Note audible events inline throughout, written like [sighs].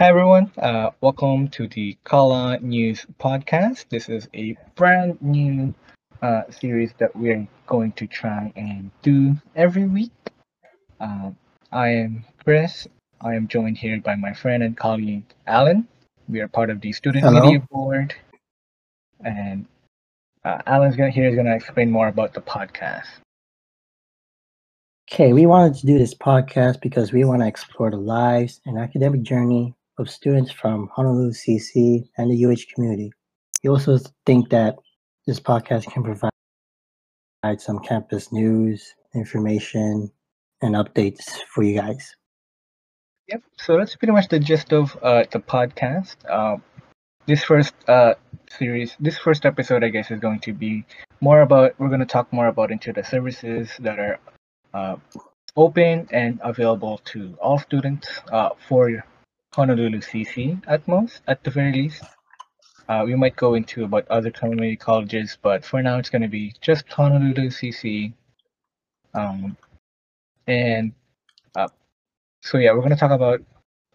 Hi, everyone. Uh, welcome to the Kala News Podcast. This is a brand new uh, series that we're going to try and do every week. Uh, I am Chris. I am joined here by my friend and colleague Alan. We are part of the Student Hello. Media Board. And uh, Alan's gonna, here is going to explain more about the podcast. Okay, we wanted to do this podcast because we want to explore the lives and academic journey of students from Honolulu CC and the UH community. We also think that this podcast can provide some campus news, information, and updates for you guys. Yep. So that's pretty much the gist of uh, the podcast. Um, this first uh, series, this first episode, I guess, is going to be more about. We're going to talk more about into the services that are uh, open and available to all students uh, for Honolulu CC at most, at the very least. Uh, we might go into about other community colleges, but for now, it's going to be just Honolulu CC. Um, and uh, so yeah, we're going to talk about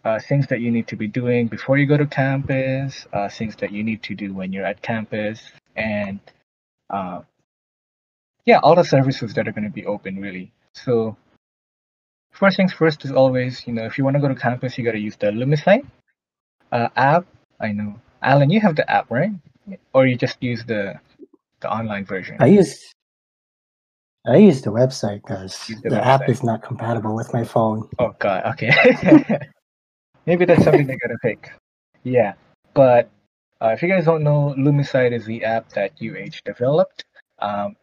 uh, things that you need to be doing before you go to campus, uh, things that you need to do when you're at campus, and uh, yeah, all the services that are going to be open really. So first things first is always, you know, if you want to go to campus, you got to use the LumiSight uh, app. I know, Alan, you have the app, right? Or you just use the the online version? I use I use the website because Use the, the app is not compatible with my phone. Oh god, okay. [laughs] Maybe that's something they gotta pick. Yeah, but uh, if you guys don't know, LumiSight is the app that UH developed. Um,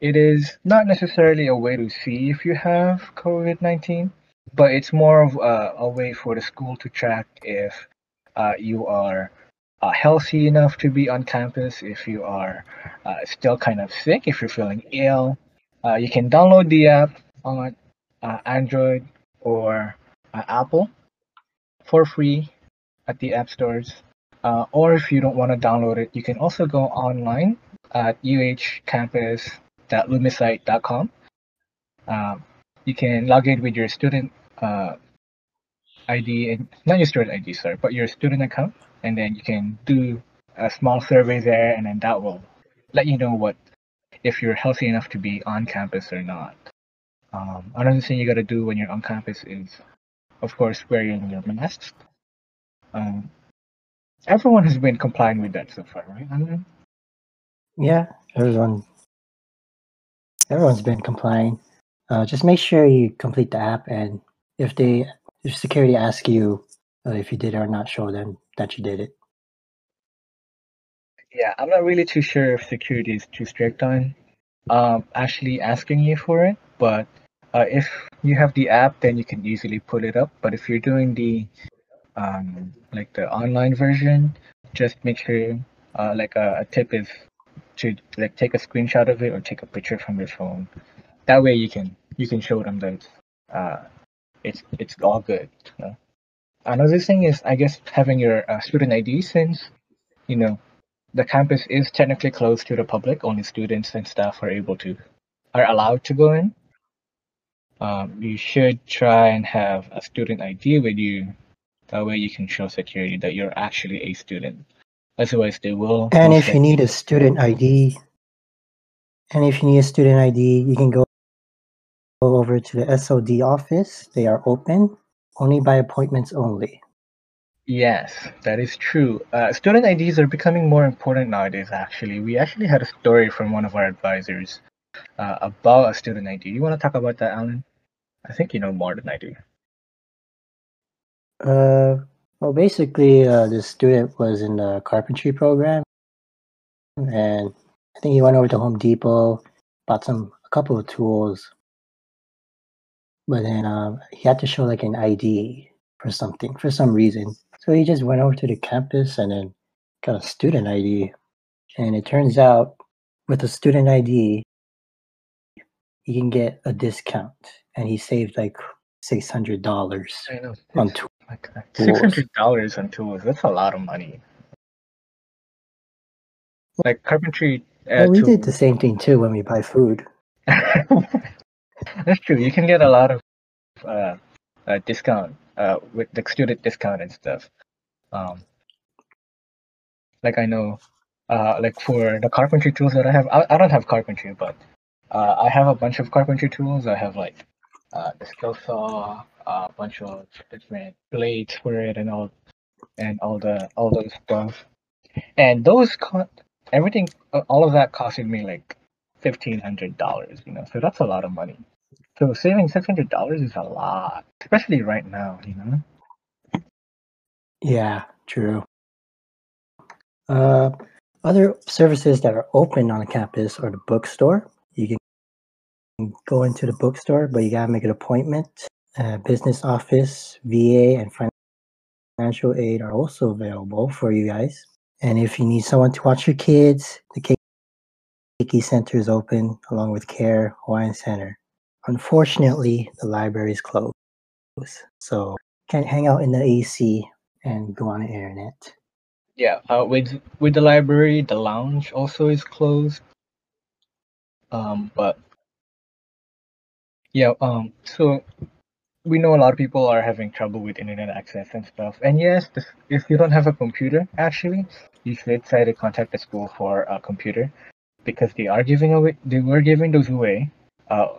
it is not necessarily a way to see if you have COVID nineteen, but it's more of a, a way for the school to track if uh, you are uh, healthy enough to be on campus, if you are uh, still kind of sick, if you're feeling ill. Uh, you can download the app on uh, Android or uh, Apple for free at the app stores. Uh, or if you don't want to download it, you can also go online at uhcampus.lumisight.com. Um, you can log in with your student uh, ID, and not your student ID, sorry, but your student account, and then you can do a small survey there, and then that will let you know what if you're healthy enough to be on campus or not. Um, another thing you got to do when you're on campus is, of course, wearing your mask. Um, everyone has been complying with that so far, right? Yeah, everyone everyone's been complying. Uh, just make sure you complete the app, and if they if security asks you uh, if you did or not, show them that you did it. Yeah, I'm not really too sure if security is too strict on um, actually asking you for it, but uh, if you have the app, then you can easily put it up. But if you're doing the um, like the online version, just make sure uh, like a, a tip is to like take a screenshot of it or take a picture from your phone. That way you can you can show them that uh, it's it's all good. You know? Another thing is I guess having your uh, student ID since you know the campus is technically closed to the public. Only students and staff are able to are allowed to go in. Um, you should try and have a student ID with you. That way you can show security that you're actually a student. Otherwise, they will. And if you need a student ID, and if you need a student ID, you can go over to the SOD office. They are open only by appointments only. Yes, that is true. Uh, student IDs are becoming more important nowadays, actually. We actually had a story from one of our advisors uh, about a student ID. You want to talk about that, Alan? I think you know more than I do. Uh, well, basically, uh, this student was in the carpentry program, and I think he went over to Home Depot, bought some a couple of tools, but then um, he had to show like an ID for something for some reason. So he just went over to the campus and then got a student ID, and it turns out with a student ID, he can get a discount, and he saved like six hundred dollars on tools. Like six hundred dollars on tools. That's a lot of money. Like carpentry. Uh, Well, we did the same thing too when we buy food. [laughs] That's true. You can get a lot of uh, uh discount uh with the student discount and stuff. Um, like I know, uh, like for the carpentry tools that I have, I, I don't have carpentry, but uh, I have a bunch of carpentry tools. I have like uh, the skill saw, a bunch of different blades for it, and all, and all the all those stuff. And those cost everything. uh, All of that costed me like fifteen hundred dollars. You know, so that's a lot of money. So saving six hundred dollars is a lot, especially right now. You know. Yeah, true. Uh, other services that are open on campus are the bookstore. Go into the bookstore, but you gotta make an appointment. Uh, business office, VA, and financial aid are also available for you guys. And if you need someone to watch your kids, the Keiki Center is open along with Care Hawaiian Center. Unfortunately, the library is closed, so can't hang out in the AC and go on the internet. Yeah, uh, with with the library, the lounge also is closed. Um, but yeah, um, so we know a lot of people are having trouble with internet access and stuff. And yes, this, if you don't have a computer, actually, you should try to contact the school for a computer because they are giving away. They were giving those away. Uh,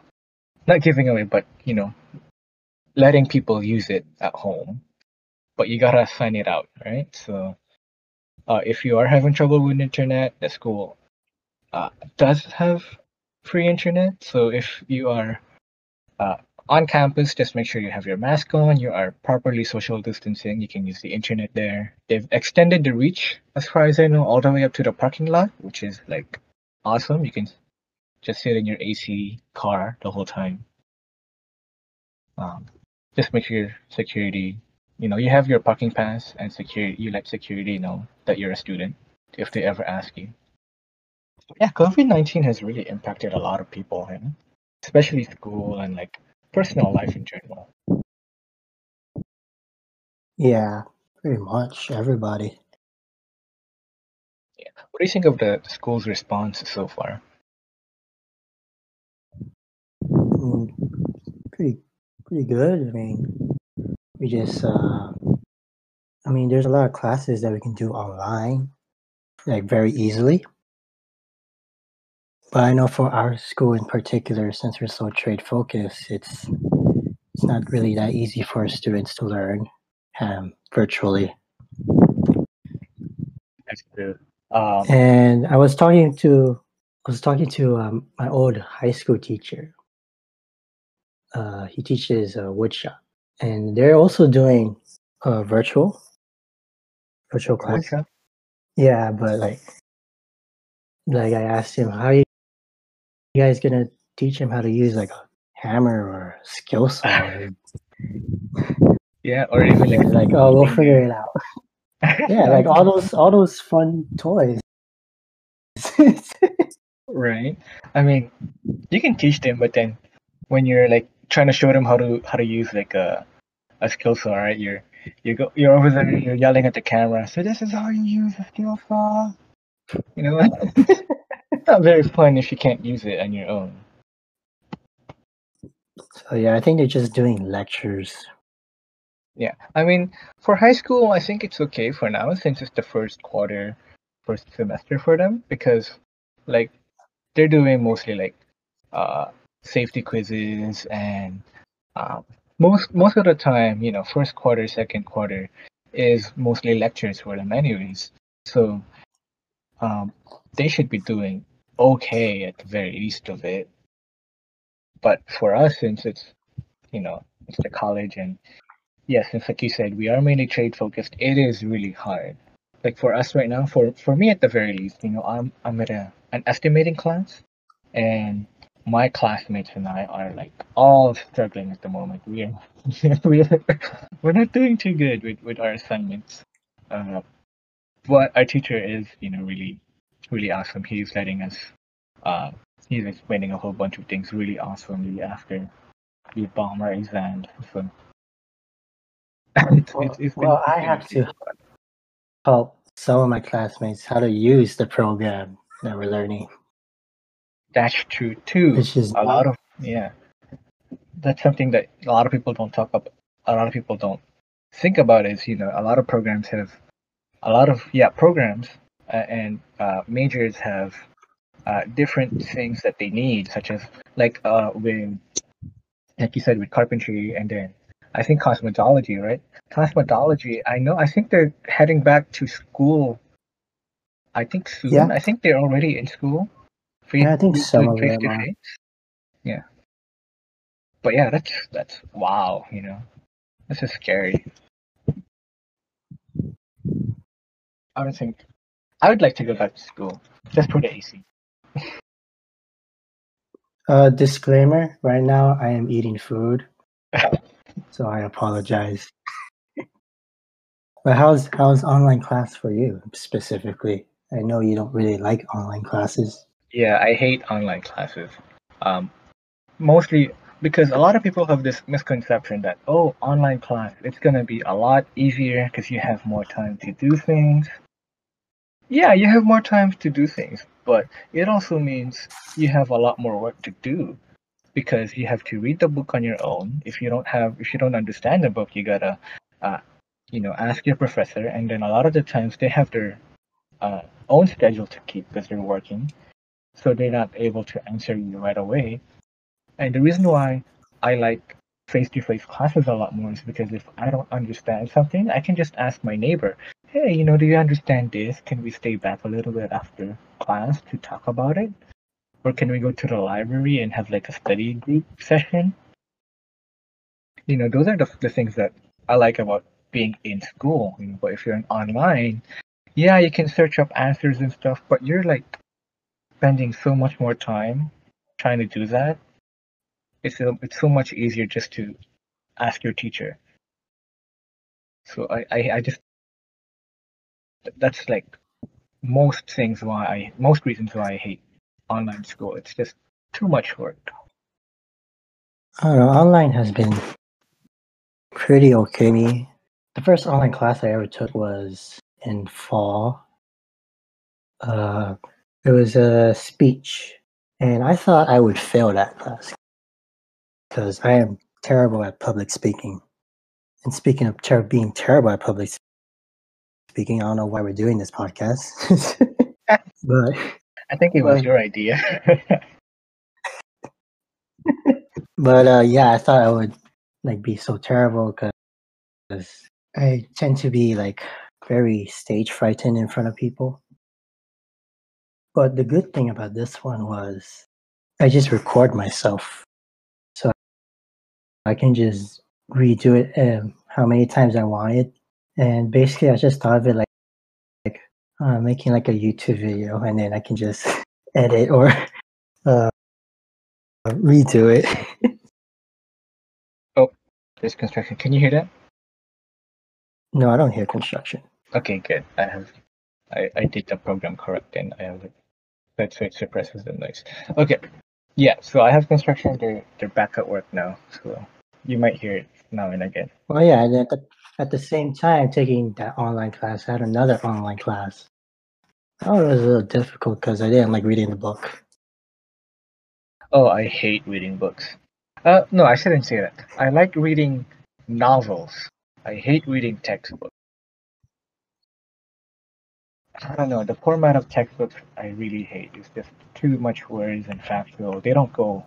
not giving away, but you know, letting people use it at home. But you gotta sign it out, right? So uh, if you are having trouble with internet, the school uh, does have free internet. So if you are uh, on campus, just make sure you have your mask on, you are properly social distancing, you can use the internet there. They've extended the reach, as far as I know, all the way up to the parking lot, which is like awesome. You can just sit in your AC car the whole time. Um, just make sure security you know you have your parking pass and security you let security know that you're a student if they ever ask you yeah covid-19 has really impacted a lot of people? Especially school and like personal life in general Yeah, pretty much everybody. Yeah. What do you think of the school's response so far Mm, pretty, pretty good. I mean, we just, uh, I mean, there's a lot of classes that we can do online, like very easily. But I know for our school in particular, since we're so trade focused, it's it's not really that easy for students to learn um, virtually. that's true um, And I was talking to I was talking to um, my old high school teacher. Uh, he teaches uh, woodshop, and they're also doing uh, virtual virtual class. workshop? Yeah, but like, like I asked him, how you, you guys gonna teach him how to use like a hammer or a skill [laughs] saw? yeah or even like [laughs] like, oh, we'll [laughs] figure it out. Yeah, like all those all those fun toys. right i mean you can teach them but then when you're like trying to show them how to how to use like a a skill saw right you're you go you're over there you're yelling at the camera so this is how you use a skill saw you know it's not very fun if you can't use it on your own so yeah, I think they're just doing lectures. yeah i mean for high school i think it's okay for now since it's the first quarter first semester for them because like they're doing mostly like uh safety quizzes and um, most most of the time you know first quarter second quarter is mostly lectures for them anyways so um they should be doing okay at the very least of it. But for us since it's you know it's the college and yes since like you said we are mainly trade focused it is really hard. Like for us right now for for me at the very least you know i'm i'm at a an estimating class and my classmates and i are like all struggling at the moment. We are [laughs] we're, we're not doing too good with with our assignments. Uh, but our teacher is you know really really awesome he's letting us uh he's explaining a whole bunch of things really awesomely after the bomb our exams so it's, Well, it's, it's well, I have to help some of my classmates how to use the program that we're learning, That's true too. which is a lot of yeah. That's something that a lot of people don't talk about. A lot of people don't think about is you know a lot of programs have a lot of yeah programs and uh, majors have uh, different things that they need, such as like uh, with like you said with carpentry and then I think cosmetology, right? Cosmetology. I know. I think they're heading back to school. I think soon. Yeah. I think they're already in school. Face- Yeah, I think some of them are. Yeah. But yeah, that's that's wow. You know, this is scary. I don't think I would like to go back to school just for the AC. Uh, disclaimer: Right now, I am eating food, [laughs] so I apologize. But how's how's online class for you specifically? I know you don't really like online classes. Yeah, I hate online classes. Um, mostly because a lot of people have this misconception that oh, online class it's gonna be a lot easier because you have more time to do things. Yeah, you have more time to do things, but it also means you have a lot more work to do because you have to read the book on your own. If you don't have, if you don't understand the book, you gotta, uh, you know, ask your professor, and then a lot of the times they have their uh, own schedule to keep because they're working so they're not able to answer you right away. And the reason why I like face-to-face classes a lot more is because if I don't understand something, I can just ask my neighbor, "Hey, you know, do you understand this? Can we stay back a little bit after class to talk about it? Or can we go to the library and have like a study group session?" You know, those are the, the things that I like about being in school. You know, but if you're online, yeah, you can search up answers and stuff, but you're like spending so much more time trying to do that. It's so, it's so much easier just to ask your teacher. So I, I, I just that's like most things why I most reasons why I hate online school. It's just too much work. I don't know. Online has been pretty okay. Me, The first online class I ever took was in fall. Uh, it was a speech, and I thought I would fail that class because I am terrible at public speaking. And speaking of ter- being terrible at public speaking, I don't know why we're doing this podcast, [laughs] [laughs] but I think it was Well- your idea. [laughs] but uh, yeah, I thought I would like be so terrible because I tend to be like very stage frightened in front of people. But the good thing about this one was I just record myself, so I can just redo it um, how many times I wanted. And basically, I just thought of it like like uh, making like a YouTube video, and then I can just [laughs] edit or uh, redo it. [laughs] this construction. Can you hear that? no, I don't hear construction. Okay, good. I have I, I did the program correct and I have it that's so it suppresses the noise. Okay. Yeah, so I have construction, they're they're back at work now. So you might hear it now and again. Well, yeah, and at the, at the same time, taking that online class, I had another online class. Oh, it was a little difficult because I didn't like reading the book. Oh, I hate reading books. Uh no, I shouldn't say that. I like reading novels. I hate reading textbooks. I don't know, the format of textbooks I really hate. It's just too much words and factual. They don't go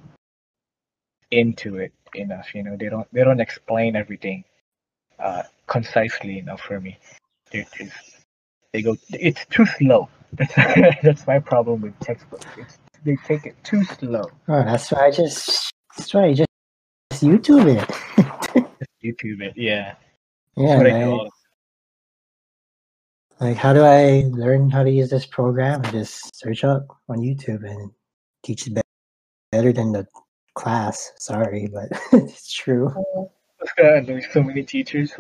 into it enough, you know. They don't they don't explain everything uh concisely enough for me. They're they go it's too slow. That's [laughs] that's my problem with textbooks. It's, they take it too slow. Oh, that's why I just, that's why I just, just YouTube it. [laughs] YouTube it, yeah. yeah, That's what I man. do like how do I learn how to use this program? I just search up on YouTube and teach be- better than the class. Sorry, but [laughs] it's true. [laughs] I know so many teachers. [laughs]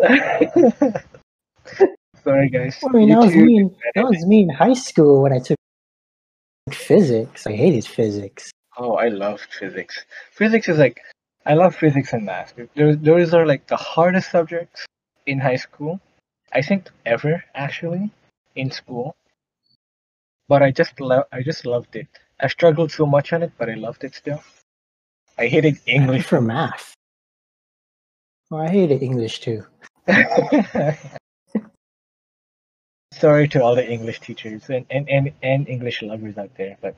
Sorry, guys. I mean, that was YouTube me. In, that was me in high school when I took physics. I hated physics. Oh, I loved physics. Physics is like, I love physics and math. Those, those are like the hardest subjects in high school. I think ever actually in school. But I just love, I just loved it. I struggled so much on it, but I loved it still. I hated English. prefer math. Well, I hated English too. [laughs] sorry to all the English teachers and, and, and, and English lovers out there, but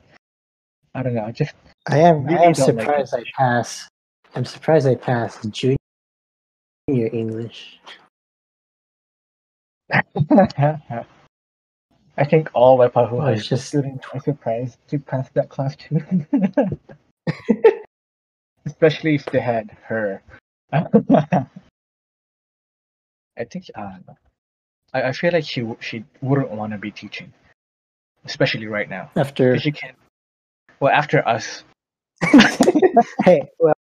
I don't know. I just I am. Really I am don't like surprised I English. pass. I'm surprised I passed junior English. [laughs] I think all Waipahu Oh, High School just- students are surprised to pass that class too. [laughs] Especially if they had her. I think I. I, I feel like she w- she wouldn't want to be teaching, especially right now. After 'Cause She can. Well, after us, [laughs] hey, well,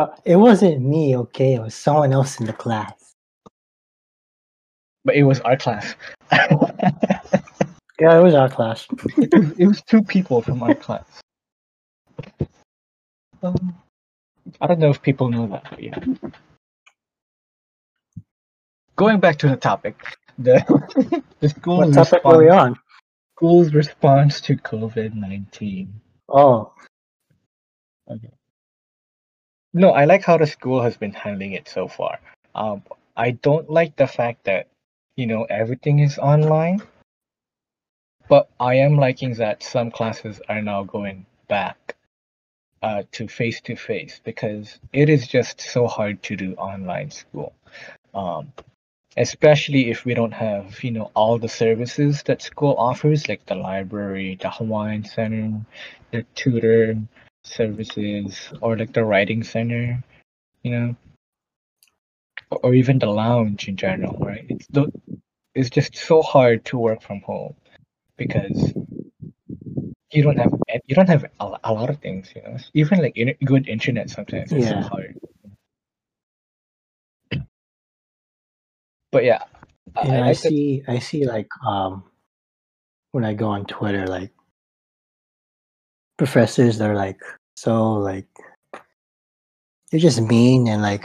uh, it wasn't me. Okay, it was someone else in the class. but it was our class. [laughs] Yeah, it was our class. it, was, it was two people from our class. [laughs] Um, I don't know if people know that, but yeah. Going back to the topic, the [laughs] the school's What topic were we response, on? school's response to COVID nineteen. Oh, Okay. No, I like how the school has been handling it so far. Um, I don't like the fact that you know everything is online, but I am liking that some classes are now going back uh, to face to face because it is just so hard to do online school, um, especially if we don't have you know all the services that school offers, like the library, the Hawaiian Center, the tutor services, or like the writing center, you know, or, even the lounge in general, right? It's the, it's just so hard to work from home because you don't have you don't have a, a lot of things, you know. Even like in, good internet sometimes so Yeah. hard. But yeah, I, and I I, that- see. I see. Like, um, when I go on Twitter, like professors, they're like so like they're just mean and like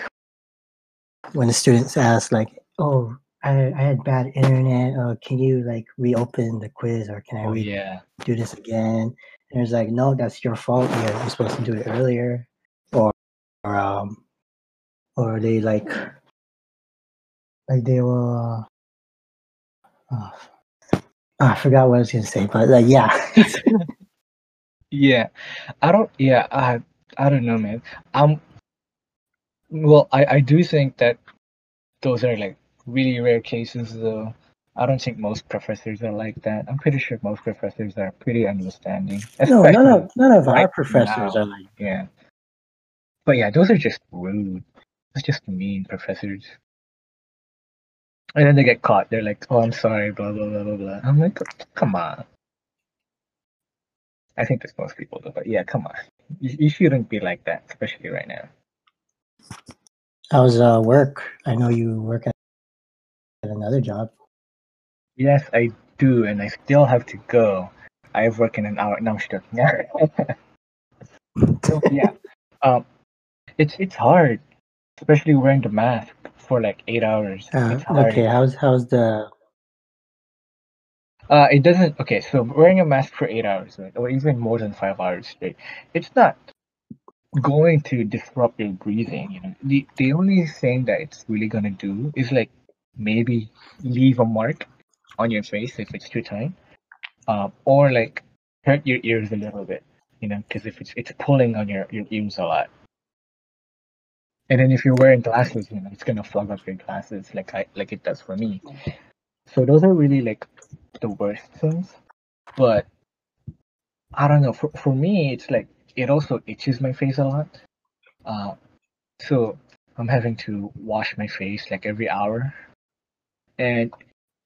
when the students ask like, "Oh, I, I had bad internet. Uh, can you like reopen the quiz or can I Oh re- yeah, do this again?" And it's like, "No, that's your fault. You're, you're supposed to do it earlier." Or, or um, or they like, like they will. Uh, oh, I forgot what I was gonna say, but like, yeah, yeah. I don't. Yeah, I I don't know, man. Um, well, I I do think that those are like really rare cases, though. I don't think most professors are like that. I'm pretty sure most professors are pretty understanding. no, none of none of right our professors now. are like. Yeah. But yeah, those are just rude. It's just mean professors. And then they get caught. They're like, "Oh, I'm sorry," blah blah blah blah blah. I'm like, "Come on." I think that's most people do, but yeah, come on. You, you shouldn't be like that, especially right now. How's uh, work? I know you work at another job. Yes, I do, and I still have to go. I have work in an hour. No, I'm [laughs] so yeah, [laughs] um, it's it's hard, especially wearing the mask for like eight hours. Uh, okay, how's how's the Uh, it doesn't. Okay, so wearing a mask for eight hours, right, or even more than five hours straight, it's not going to disrupt your breathing. You know, the the only thing that it's really gonna do is like maybe leave a mark on your face if it's too tight, um, or like hurt your ears a little bit. You know, because if it's it's pulling on your your ears a lot. And then if you're wearing glasses, you know, it's gonna fog up your glasses like I like it does for me. So those are really like the worst things. But I don't know. For for me, it's like it also itches my face a lot. Uh, so I'm having to wash my face like every hour. And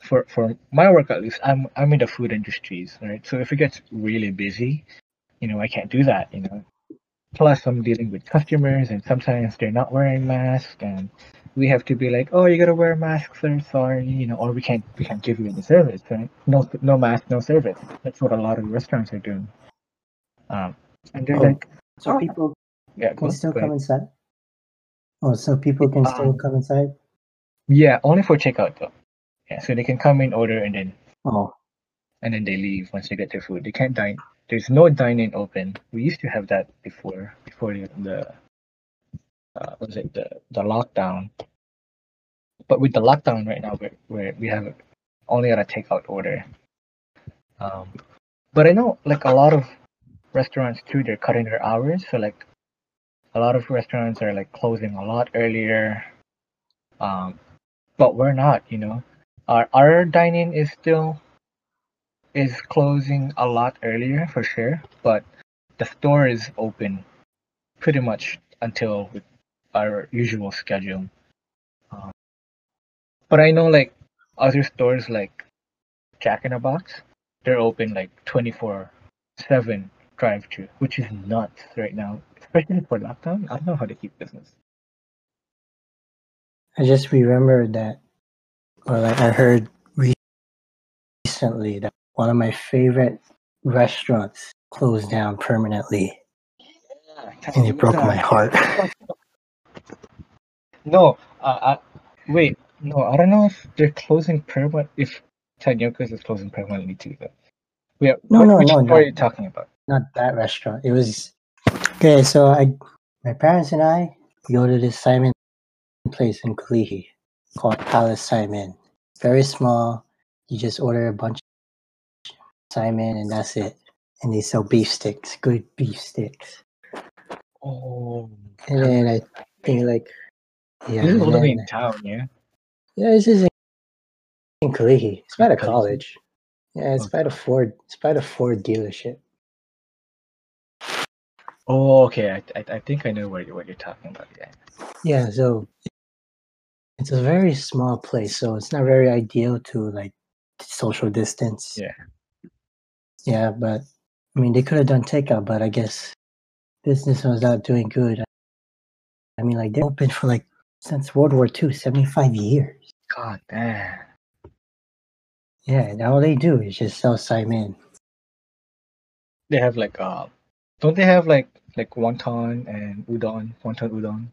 for for my work at least, I'm I'm in the food industries, right? So if it gets really busy, you know, I can't do that. You know. Plus, I'm dealing with customers, and sometimes they're not wearing masks, and we have to be like, "Oh, you gotta wear masks, mask, sir. Sorry, you know, or we can't we can't give you any service, right? No no mask, no service. That's what a lot of restaurants are doing. Um, and they're Oh. like, so Oh. people yeah, can still come inside? Oh, so people can still Um, come inside? yeah, only for takeout though. Yeah, so they can come in, order, and then Oh, and then they leave once they get their food. They can't dine. There's no dining open. We used to have that before before the, the uh, was it the the lockdown. But with the lockdown right now, where where we have only on a takeout order. Um, but I know like a lot of restaurants too, they're cutting their hours. So like a lot of restaurants are like closing a lot earlier. Um, but we're not, you know. Our our dining is still is closing a lot earlier for sure, but the store is open pretty much until our usual schedule. Um, but I know like other stores like Jack in the Box, they're open like 24 7 drive through, which is nuts right now, especially for lockdown. I don't know how to keep business. I just remembered that, or like I heard recently that one of my favorite restaurants closed down permanently. Yeah, and it broke my heart. [laughs] no, uh, I, wait, no, I don't know if they're closing permanent. If Tanioka's is closing permanently too. Though. Yeah, no, what, no, which no. What not, are you talking about? Not that restaurant. It was okay. So I, my parents and I go to this saimin place in Kalihi called Palace Saimin. Very small. You just order a bunch of saimin and that's it. And they sell beef sticks, good beef sticks. Oh, And then I think like yeah, this is all the way in town, yeah. yeah, this is in, in Kalihi. It's by the college. Yeah, it's by the Ford. It's by the Ford dealership. Oh, okay. I, I, I think I know what you what you're talking about. Yeah. Yeah, so it's a very small place, so it's not very ideal to like social distance. Yeah. Yeah, but I mean, they could have done takeout, but I guess business was not doing good. I mean, like they're open for like since World War II, 75 years. God damn. Yeah, and all they do is just sell saimin. They have like uh, don't they have like like wonton and udon, wonton udon?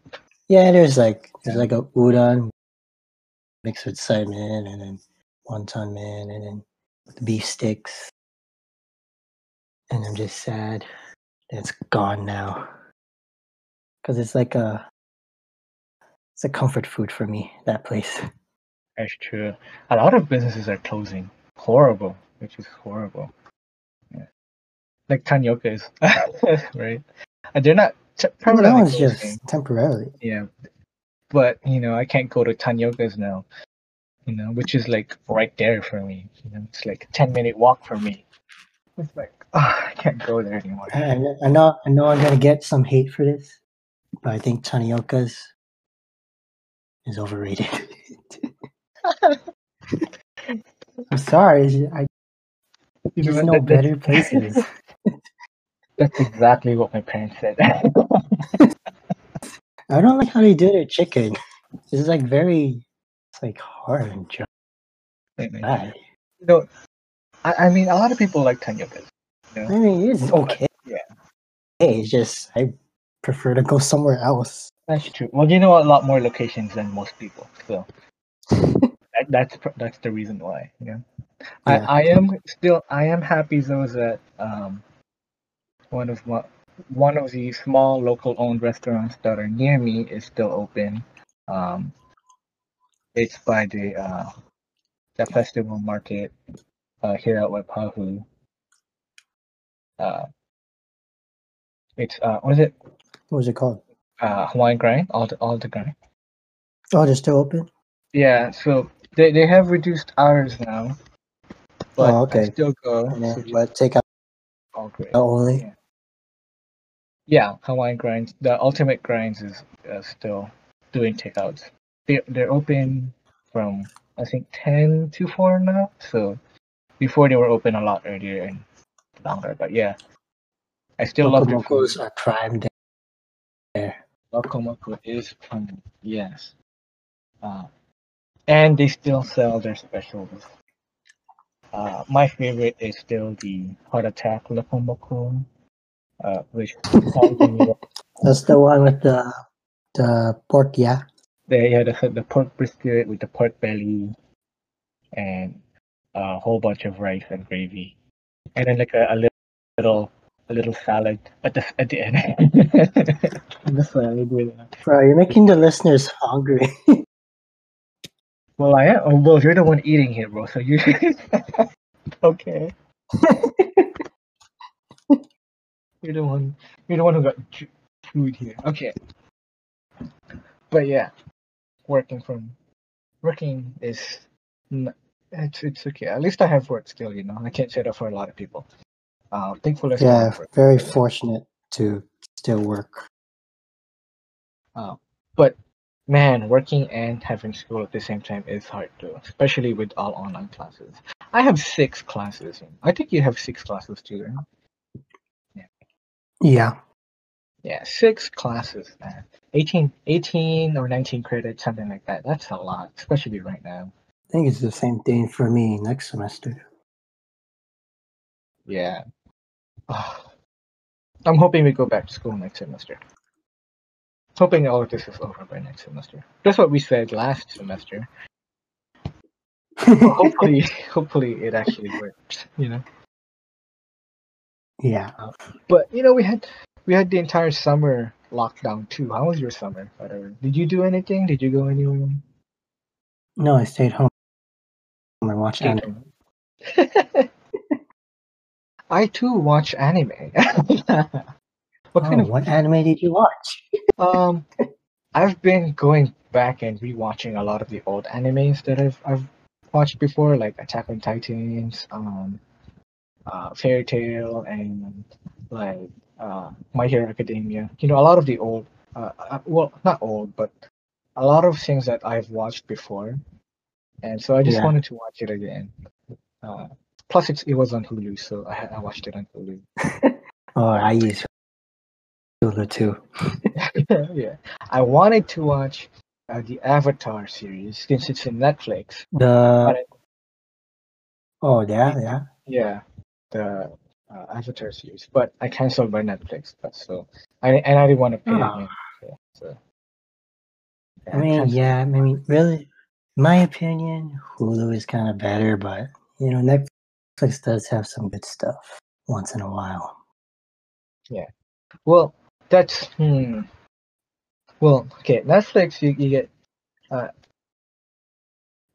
Yeah, there's like there's like a udon mixed with saimin, and then wonton man, and then the beef sticks. And I'm just sad that it's gone now, because it's like a it's a comfort food for me. That place. That's true. A lot of businesses are closing. Horrible, which is horrible. Yeah. Like Tanioka's, [laughs] right? And they're not t- that permanently one's closing. just temporarily. Yeah. But, you know, I can't go to Tanioka's now, you know, which is like right there for me. You know, it's like a 10 minute walk for me. It's like, ah, [sighs] I can't go there anymore. I, I know I know I'm gonna get some hate for this, but I think Tanioka's is overrated. [laughs] I'm sorry, I know that- better places. [laughs] [laughs] That's exactly what my parents said. [laughs] I don't like how they do their chicken. It's like very, it's like hard and dry. you know, I, I mean, a lot of people like Tanioka's. I mean, it's okay. Yeah. Hey, it's just I prefer to go somewhere else. That's true. Well, you know a lot more locations than most people, so [laughs] that, that's that's the reason why. You know, Yeah. I, I am still I am happy though that um one of my one of the small local owned restaurants that are near me is still open. Um, it's by the uh the festival market uh here at Waipahu. Uh, it's uh what is it? What was it called? Uh, Hawaiian grind, all the all the grind. Oh, they're still open. Yeah, so they, they have reduced hours now. But Oh, I okay. still go. Then, so just but take out all great. only. Yeah. Yeah, Hawaiian grinds. The ultimate grinds is uh, still doing takeouts. They they're open from I think ten to four now. So before they were open a lot earlier and longer. But yeah, I still love their food. Loco Mocos are primed there. Loco Moco is fun. Yes. Uh, and they still sell their specials. Uh, my favorite is still the Heart Attack Loco Moco, uh, which That's the one with the the pork, yeah. they had the, the pork brisket with the pork belly and a whole bunch of rice and gravy, and then like a, a little, little a little salad at the at the end. [laughs] the salad with uh, Bro, you're making the listeners hungry. [laughs] Well, I am. Oh, well, you're the one eating here, bro. So you. [laughs] okay. You're the one. You're the one who got food here. Okay. But yeah, working from working is n- it's it's okay. At least I have work still. You know, I can't say that for a lot of people. Uh, thankfully, still Yeah, very fortunate to still work. Uh, but man, working and having school at the same time is hard too, especially with all online classes. I have six classes. I think you have six classes too. Right? Yeah. Yeah, six classes, man. 18, 18 or 19 credits, something like that. That's a lot, especially right now. I think it's the same thing for me next semester. Yeah. Ah. [sighs] I'm hoping we go back to school next semester. Hoping all of this is over by next semester. That's what we said last semester. [laughs] Well, hopefully, hopefully it actually works. You know. Yeah. But you know, we had we had the entire summer lockdown too. How was your summer? the way? Did you do anything? Did you go anywhere? No, I stayed home and watched anime. [laughs] I too watch anime. [laughs] what kind Oh, of what anime did you watch? [laughs] um? I've been going back and rewatching a lot of the old animes that I've I've watched before, like Attack on Titans, um, uh, Fairy Tail, and like uh, My Hero Academia. You know, a lot of the old, uh, uh, well, not old, but a lot of things that I've watched before, and so I just Yeah. wanted to watch it again. Uh, plus, it's it was on Hulu, so I, I watched it on Hulu. [laughs] Oh, I use Hulu too. [laughs] yeah, I wanted to watch uh, the Avatar series since it's in Netflix. The oh yeah yeah. Yeah, the uh, Avatar series, but I canceled my Netflix. But so I and I didn't want to pay. Yeah, so I mean yeah. I mean really, my opinion, Hulu is kind of better, but you know Netflix does have some good stuff once in a while. Yeah, well, that's hmm. Well, okay, Netflix you, you get uh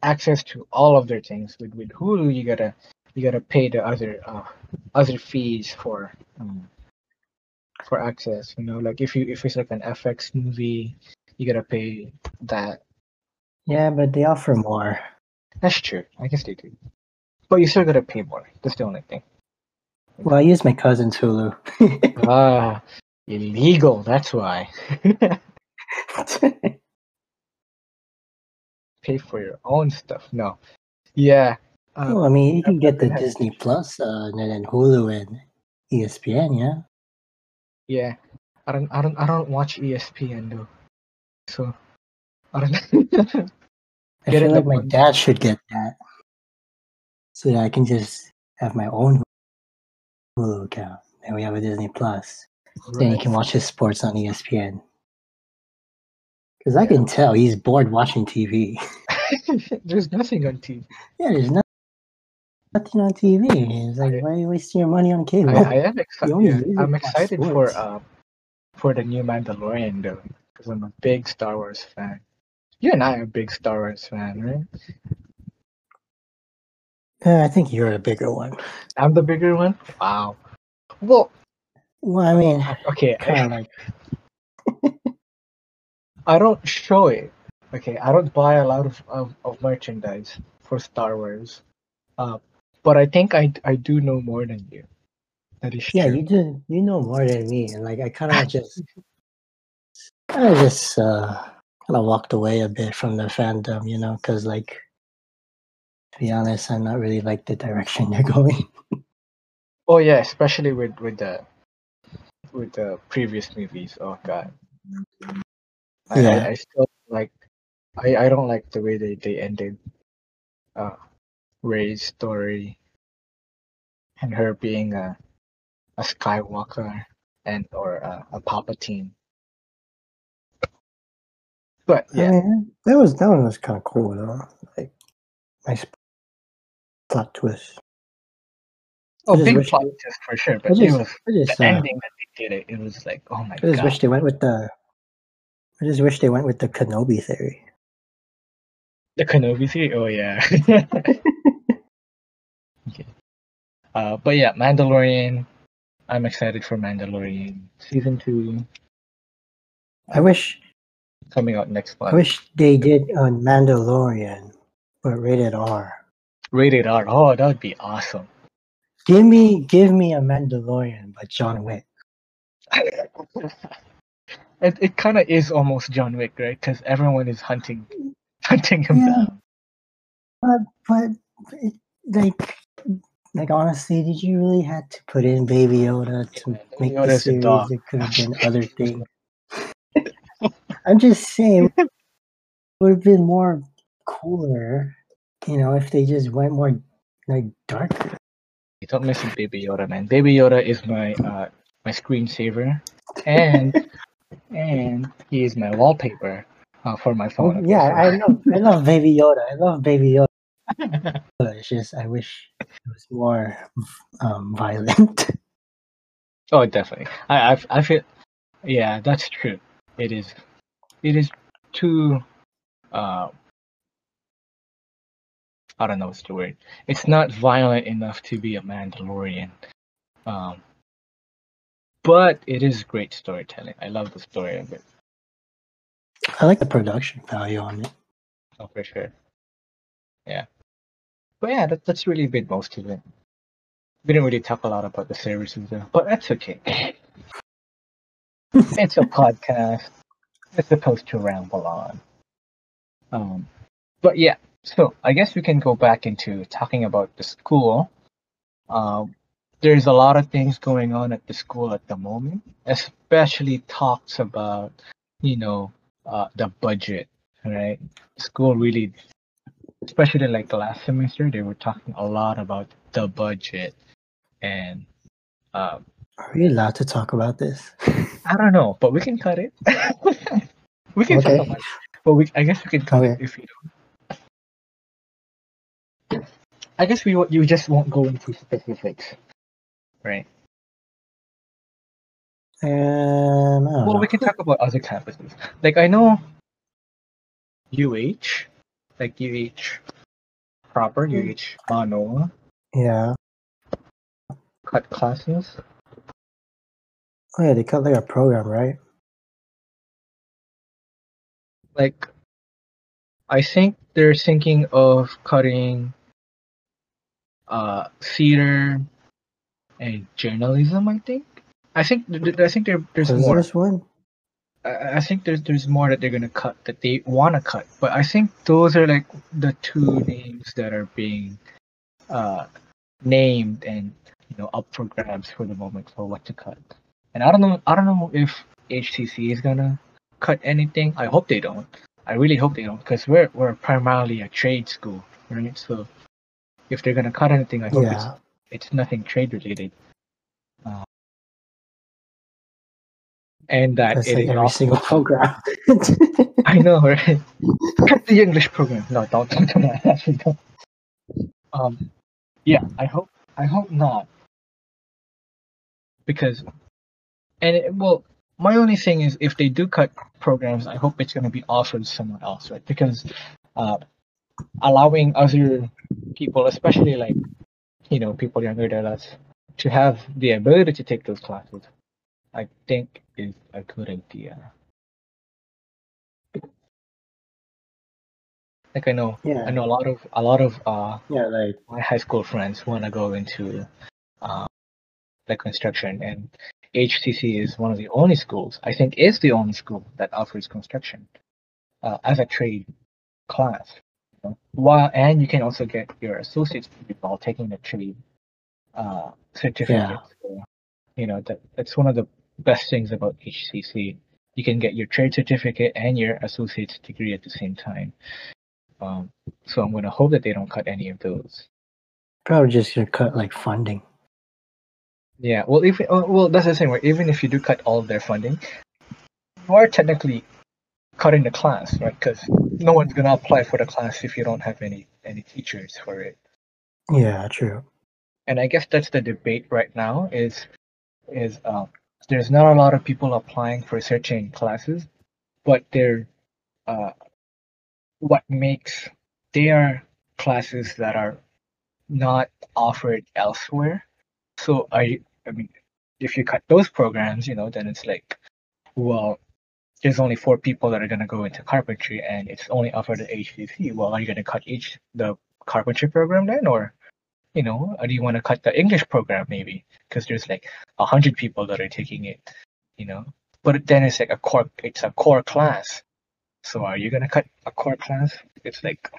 access to all of their things. With with Hulu you gotta you gotta pay the other uh other fees for um for access. You know, like if you if it's like an FX movie, you gotta pay that. Yeah, but they offer more. That's true. I guess they do. But you still gotta pay more. That's the only thing. Well, I use my cousin's Hulu. [laughs] Ah, illegal. That's why. [laughs] Pay for your own stuff. No. Yeah. Uh, well, I mean, you can get the Yeah. Disney Plus, uh, and then Hulu and ESPN. Yeah. yeah. I don't. I don't. I don't watch ESPN though. So. I don't. [laughs] I feel like my one- dad should get that, so that I can just have my own Hulu account, and we have a Disney Plus. Then he can watch his sports on ESPN. Because I can tell he's bored watching TV. [laughs] [laughs] There's nothing on TV. yeah, there's no, nothing on TV. It's like, I- why are you wasting your money on cable? I, I am excited. [laughs] only Yeah, use it I'm excited for uh for the new Mandalorian though, because I'm a big Star Wars fan. You and I are a big Star Wars fan, right? Uh, I think you're a bigger one. I'm the bigger one. Wow. Well, Well, I mean, okay. kind of like [laughs] I don't show it. Okay, I don't buy a lot of, of, of merchandise for Star Wars. Uh, but I think I I do know more than you. That is yeah, true. you do. You know more than me, and like I kind of [laughs] just, I just uh, kind of walked away a bit from the fandom, you know, because like, to be honest, I'm not really like the direction [laughs] they're going. Oh yeah, especially with with the with the previous movies. Oh god. I, Yeah. I, I still like I, I don't like the way they, they ended uh Rey's story and her being a a Skywalker and or a, a Palpatine. But I yeah, mean, that was that one was kind of cool though. Like, nice plot twist. oh, big plot twist for sure. I But it was just, the uh, ending that they did it. It was like, oh my god. I just god. wish they went with the. I just wish they went with the Kenobi theory. The Kenobi theory. Oh yeah. [laughs] okay. Uh, but yeah, Mandalorian. I'm excited for Mandalorian season two I wish coming out next month. I wish they did on Mandalorian, but rated R. Rated R. Oh, that would be awesome. Give me give me a Mandalorian, but John Wick. [laughs] it it kind of is almost John Wick, right? Because everyone is hunting, [laughs] hunting him Yeah. down. But but it, like like honestly, did you really had to put in Baby Yoda to Yeah, make Yoda's the series? It could have been other [laughs] things. I'm just saying, it would have been more cooler, you know, if they just went more like darker. You don't miss Baby Yoda, man. Baby Yoda is my uh my screensaver, and and he is my wallpaper uh, for my Oh, phone. okay, yeah, I love I love Baby Yoda. I love Baby Yoda. [laughs] It's just I wish it was more um, violent. [laughs] Oh, definitely. I, I, I feel, yeah, that's true. It is, it is too, uh, I don't know what's the word. It's not violent enough to be a Mandalorian. Um, but it is great storytelling. I love the story of it. I like the production value on it. Oh, for sure. Yeah. But yeah, that, that's really been most of it. We didn't really talk a lot about the services though, but that's okay. [laughs] it's a podcast. It's supposed to ramble on. Um, but yeah, so I guess we can go back into talking about the school. Um, there's a lot of things going on at the school at the moment, especially talks about, you know, uh, the budget, right? School really, especially like the last semester, they were talking a lot about the budget and um, Are we allowed to talk about this? I don't know, but we can cut it. [laughs] we can Okay. talk about it, but we I guess we can cut it if you don't. I guess we you just won't go into specifics, right? Um, Well, know. we can talk about other campuses. Like I know UH, like UH proper, UH Manoa Yeah. cut classes. Oh yeah, they cut like a program, right? Like I think they're thinking of cutting uh theater and journalism. I think. I think th- th- I think there there's more. this one? I I think there's there's more that they're gonna cut that they want to cut, but I think those are like the two names that are being uh named and you know up for grabs for the moment for what to cut. And I don't know I don't know if HCC is gonna cut anything. I hope they don't. I really hope they don't because we're we're primarily a trade school, right? So if they're gonna cut anything, I hope it's it's nothing trade related. And that That's it like is every single program. [laughs] I know, right? Cut the English program. No, don't don't do that. Actually, don't. Um, yeah, I hope I hope not, because, and it, well, my only thing is if they do cut programs, I hope it's gonna be offered somewhere else, right? Because, uh, allowing other people, especially like, you know, people younger than us, to have the ability to take those classes, I think is a good idea. Like I know, I know a lot of a lot of uh Yeah, like my high school friends want to go into uh, like construction, and HCC is one of the only schools I think is the only school that offers construction uh, as a trade class. You know? While and you can also get your associate's degree while taking the trade uh, certificate. So, you know that that's one of the best things about HCC. You can get your trade certificate and your associate's degree at the same time. Um, so I'm gonna hope that they don't cut any of those. probably just gonna cut like funding. Yeah, well, if oh, well, that's the thing. Right? Even if you do cut all of their funding, you are technically cutting the class, right? Because no one's gonna apply for the class if you don't have any any teachers for it. Yeah, true. And I guess that's the debate right now. Is is um, there's not a lot of people applying for certain classes, but they're uh, what makes they are classes that are not offered elsewhere. So I I mean if you cut those programs, you know, then it's like well, there's only four people that are gonna go into carpentry and it's only offered at HCC. Well, are you gonna cut each the carpentry program then or you know, or do you want to cut the English program maybe? Because there's like a hundred people that are taking it, you know. But then it's like a core it's a core class. So are you gonna cut a core class? It's like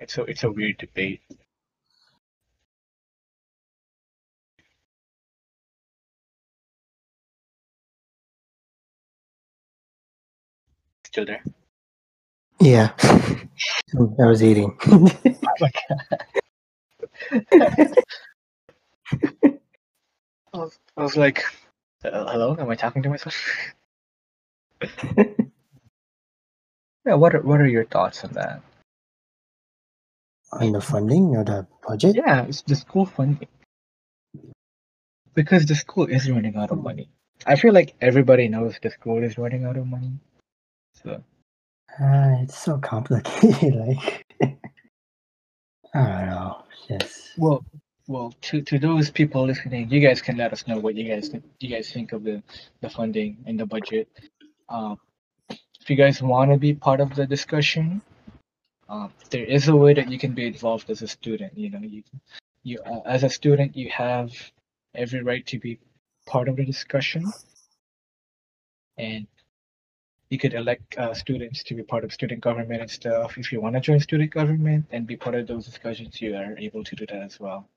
it's a it's a weird debate. Still there? Yeah. [laughs] I was eating. [laughs] Oh I was, I was like, "Uh, hello, am I talking to myself? [laughs] yeah, what are what are your thoughts on that? On the funding or the budget? Yeah, it's the school funding. Because the school is running out of money. I feel like everybody knows the school is running out of money. So Uh, it's so complicated. [laughs] like, I know. Just well well to, to those people listening, you guys can let us know what you guys think you guys think of the, the funding and the budget. Um if you guys want to be part of the discussion, um, there is a way that you can be involved as a student. You know, you you uh, as a student you have every right to be part of the discussion, and you could elect uh, students to be part of student government and stuff. If you want to join student government and be part of those discussions, you are able to do that as well.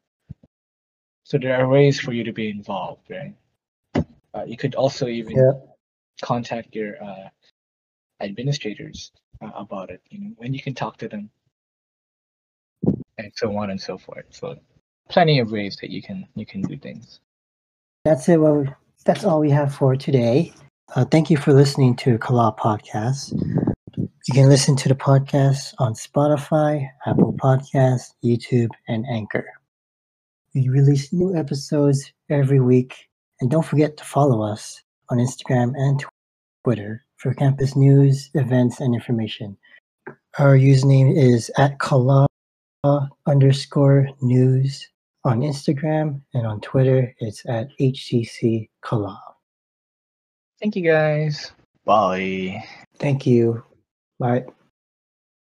So there are ways for you to be involved, right? Uh, you could also even yeah. contact your uh, administrators uh, about it, you know, and you can talk to them, and so on and so forth. So plenty of ways that you can you can do things. That's it. Well, that's all we have for today. Uh, thank you for listening to Kala Podcast. You can listen to the podcast on Spotify, Apple Podcasts, YouTube, and Anchor. We release new episodes every week, and don't forget to follow us on Instagram and Twitter for campus news, events, and information. Our username is at Kala underscore news on Instagram, and on Twitter, it's at HCC Kala. Thank you guys. Bye. Thank you. Bye.